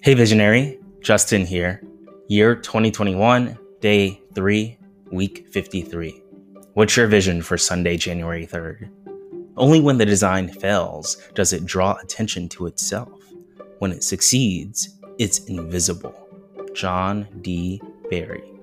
Hey, visionary, Justin here. Year 2021, day 3, week 53. What's your vision for Sunday, January 3rd? Only when the design fails does it draw attention to itself. When it succeeds, it's invisible. John D. Berry.